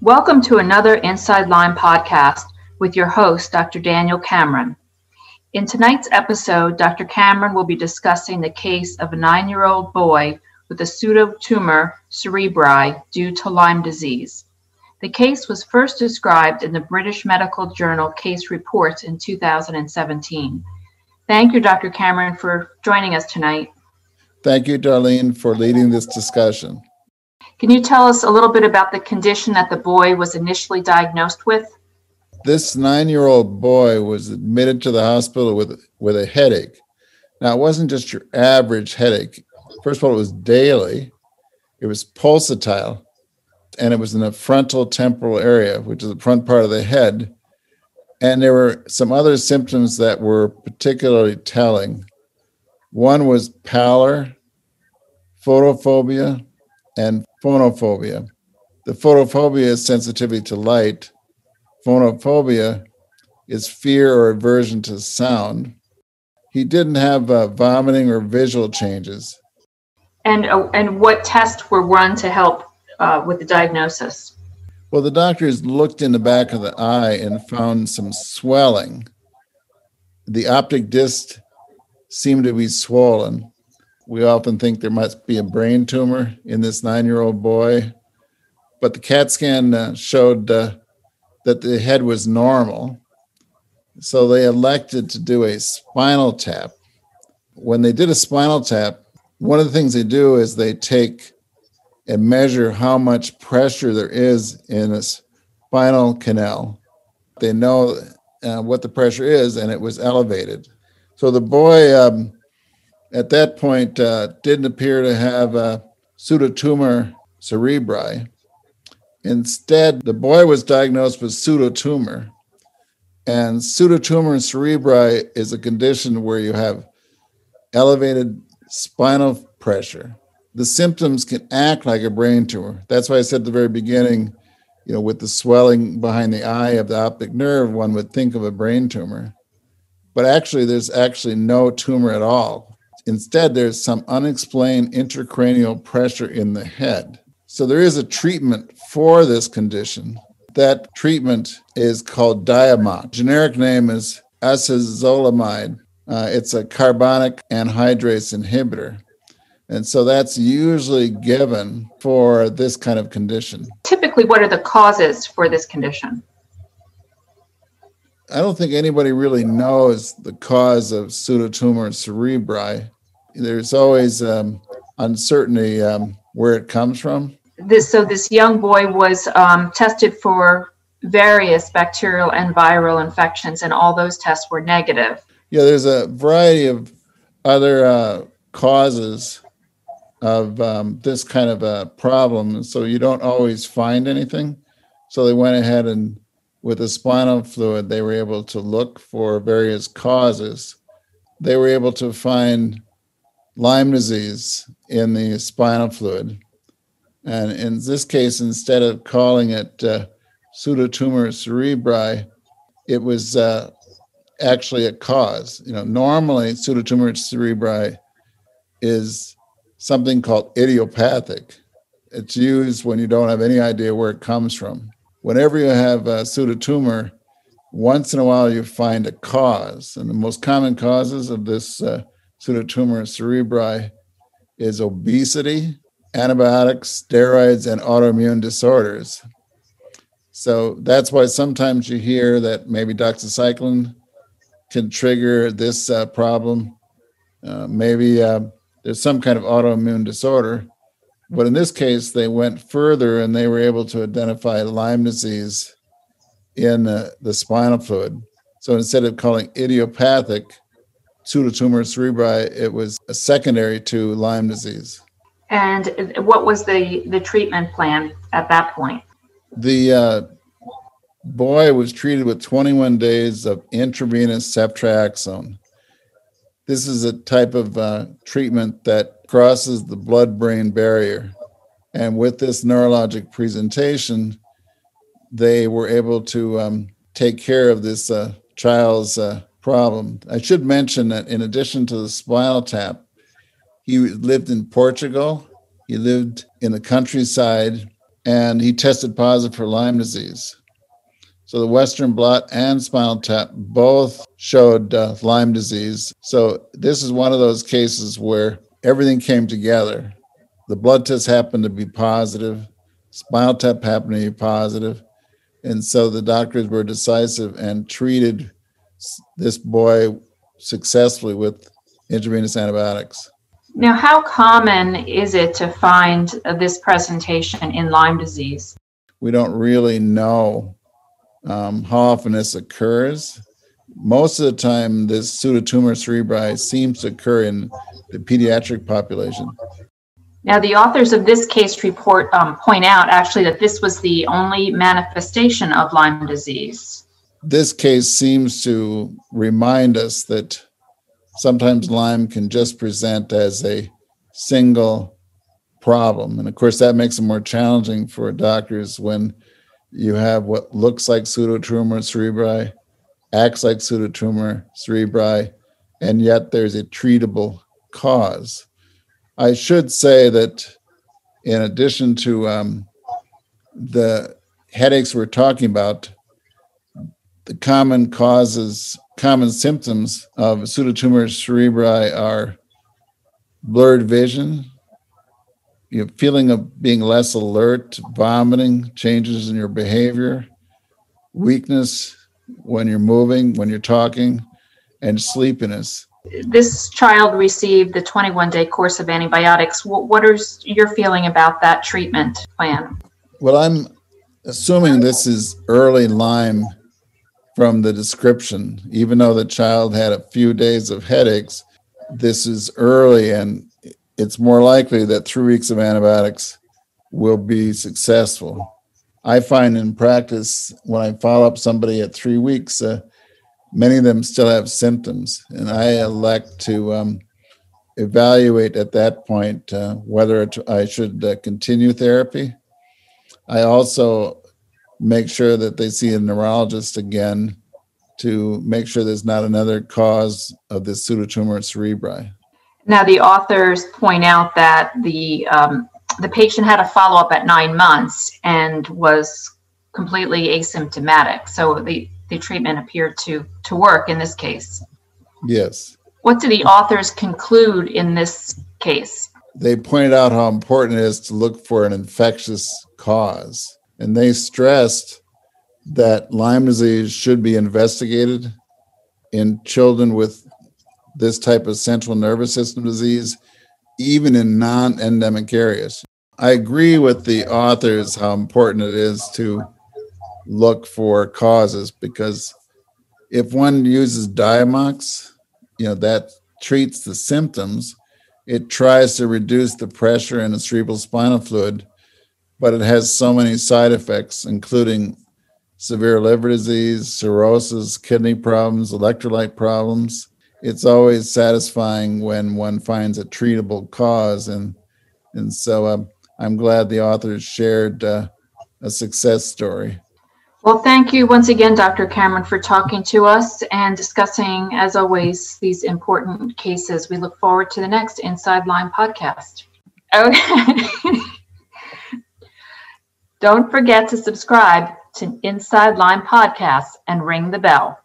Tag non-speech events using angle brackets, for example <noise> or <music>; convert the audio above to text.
Welcome to another Inside Lyme podcast with your host, Dr. Daniel Cameron. In tonight's episode, Dr. Cameron will be discussing the case of a nine year old boy with a pseudotumor cerebri due to Lyme disease. The case was first described in the British Medical Journal Case Reports in 2017. Thank you, Dr. Cameron, for joining us tonight. Thank you, Darlene, for leading this discussion. Can you tell us a little bit about the condition that the boy was initially diagnosed with? This nine year old boy was admitted to the hospital with, with a headache. Now, it wasn't just your average headache. First of all, it was daily, it was pulsatile, and it was in the frontal temporal area, which is the front part of the head. And there were some other symptoms that were particularly telling. One was pallor, photophobia, and phonophobia. The photophobia is sensitivity to light. Phonophobia is fear or aversion to sound. He didn't have uh, vomiting or visual changes. And, uh, and what tests were run to help uh, with the diagnosis? Well, the doctors looked in the back of the eye and found some swelling. The optic disc seemed to be swollen. We often think there must be a brain tumor in this nine year old boy, but the CAT scan uh, showed uh, that the head was normal. So they elected to do a spinal tap. When they did a spinal tap, one of the things they do is they take and measure how much pressure there is in a spinal canal. They know uh, what the pressure is, and it was elevated. So the boy um, at that point uh, didn't appear to have a pseudotumor cerebri. Instead, the boy was diagnosed with pseudotumor. And pseudotumor and cerebri is a condition where you have elevated spinal pressure. The symptoms can act like a brain tumor. That's why I said at the very beginning, you know, with the swelling behind the eye of the optic nerve, one would think of a brain tumor. But actually, there's actually no tumor at all. Instead, there's some unexplained intracranial pressure in the head. So there is a treatment for this condition. That treatment is called Diamox. Generic name is acetazolamide. Uh, it's a carbonic anhydrase inhibitor. And so that's usually given for this kind of condition. Typically, what are the causes for this condition? I don't think anybody really knows the cause of pseudotumor cerebri there's always um, uncertainty um, where it comes from. This so this young boy was um, tested for various bacterial and viral infections, and all those tests were negative. Yeah, there's a variety of other uh, causes of um, this kind of a problem, so you don't always find anything. So they went ahead and with the spinal fluid, they were able to look for various causes. They were able to find Lyme disease in the spinal fluid. And in this case, instead of calling it uh, pseudotumor cerebri, it was uh, actually a cause. You know, normally pseudotumor cerebri is something called idiopathic. It's used when you don't have any idea where it comes from. Whenever you have a pseudotumor, once in a while you find a cause. And the most common causes of this uh, pseudotumor cerebri is obesity, antibiotics, steroids, and autoimmune disorders. So that's why sometimes you hear that maybe doxycycline can trigger this uh, problem. Uh, maybe uh, there's some kind of autoimmune disorder. But in this case, they went further and they were able to identify Lyme disease in the spinal fluid. So instead of calling idiopathic, pseudotumor cerebri, it was secondary to Lyme disease. And what was the, the treatment plan at that point? The uh, boy was treated with 21 days of intravenous ceftriaxone. This is a type of uh, treatment that crosses the blood brain barrier. And with this neurologic presentation, they were able to um, take care of this uh, child's uh, problem. I should mention that in addition to the spinal tap, he lived in Portugal. He lived in the countryside and he tested positive for Lyme disease. So the Western blot and spinal tap both showed uh, Lyme disease. So this is one of those cases where everything came together. The blood test happened to be positive, spinal tap happened to be positive, and so the doctors were decisive and treated this boy successfully with intravenous antibiotics. Now, how common is it to find this presentation in Lyme disease? We don't really know um, how often this occurs. Most of the time, this pseudotumor cerebri seems to occur in the pediatric population. Now, the authors of this case report um, point out actually that this was the only manifestation of Lyme disease. This case seems to remind us that sometimes Lyme can just present as a single problem. And of course, that makes it more challenging for doctors when you have what looks like pseudotumor cerebri, acts like pseudotumor cerebri, and yet there's a treatable cause. I should say that in addition to um, the headaches we're talking about, the common causes, common symptoms of pseudotumor cerebri are blurred vision, your feeling of being less alert, vomiting, changes in your behavior, weakness when you're moving, when you're talking, and sleepiness. This child received the 21 day course of antibiotics. What is your feeling about that treatment plan? Well, I'm assuming this is early Lyme from the description. Even though the child had a few days of headaches, this is early and it's more likely that three weeks of antibiotics will be successful. I find in practice when I follow up somebody at three weeks, uh, many of them still have symptoms, and I elect to um, evaluate at that point uh, whether I should uh, continue therapy. I also make sure that they see a neurologist again to make sure there's not another cause of this pseudotumor cerebri. Now, the authors point out that the um, the patient had a follow up at nine months and was completely asymptomatic. So the, the treatment appeared to to work in this case. Yes. What do the authors conclude in this case? They pointed out how important it is to look for an infectious cause. And they stressed that Lyme disease should be investigated in children with this type of central nervous system disease, even in non endemic areas. I agree with the authors how important it is to look for causes because if one uses Diamox, you know, that treats the symptoms, it tries to reduce the pressure in the cerebral spinal fluid, but it has so many side effects, including severe liver disease, cirrhosis, kidney problems, electrolyte problems, it's always satisfying when one finds a treatable cause. And and so um, i'm glad the authors shared uh, a success story. Well thank you once again dr cameron for talking to us and discussing as always these important cases. We look forward to the next inside Lyme podcast. okay <laughs> <laughs> don't forget to subscribe to inside Lyme Podcasts and ring the bell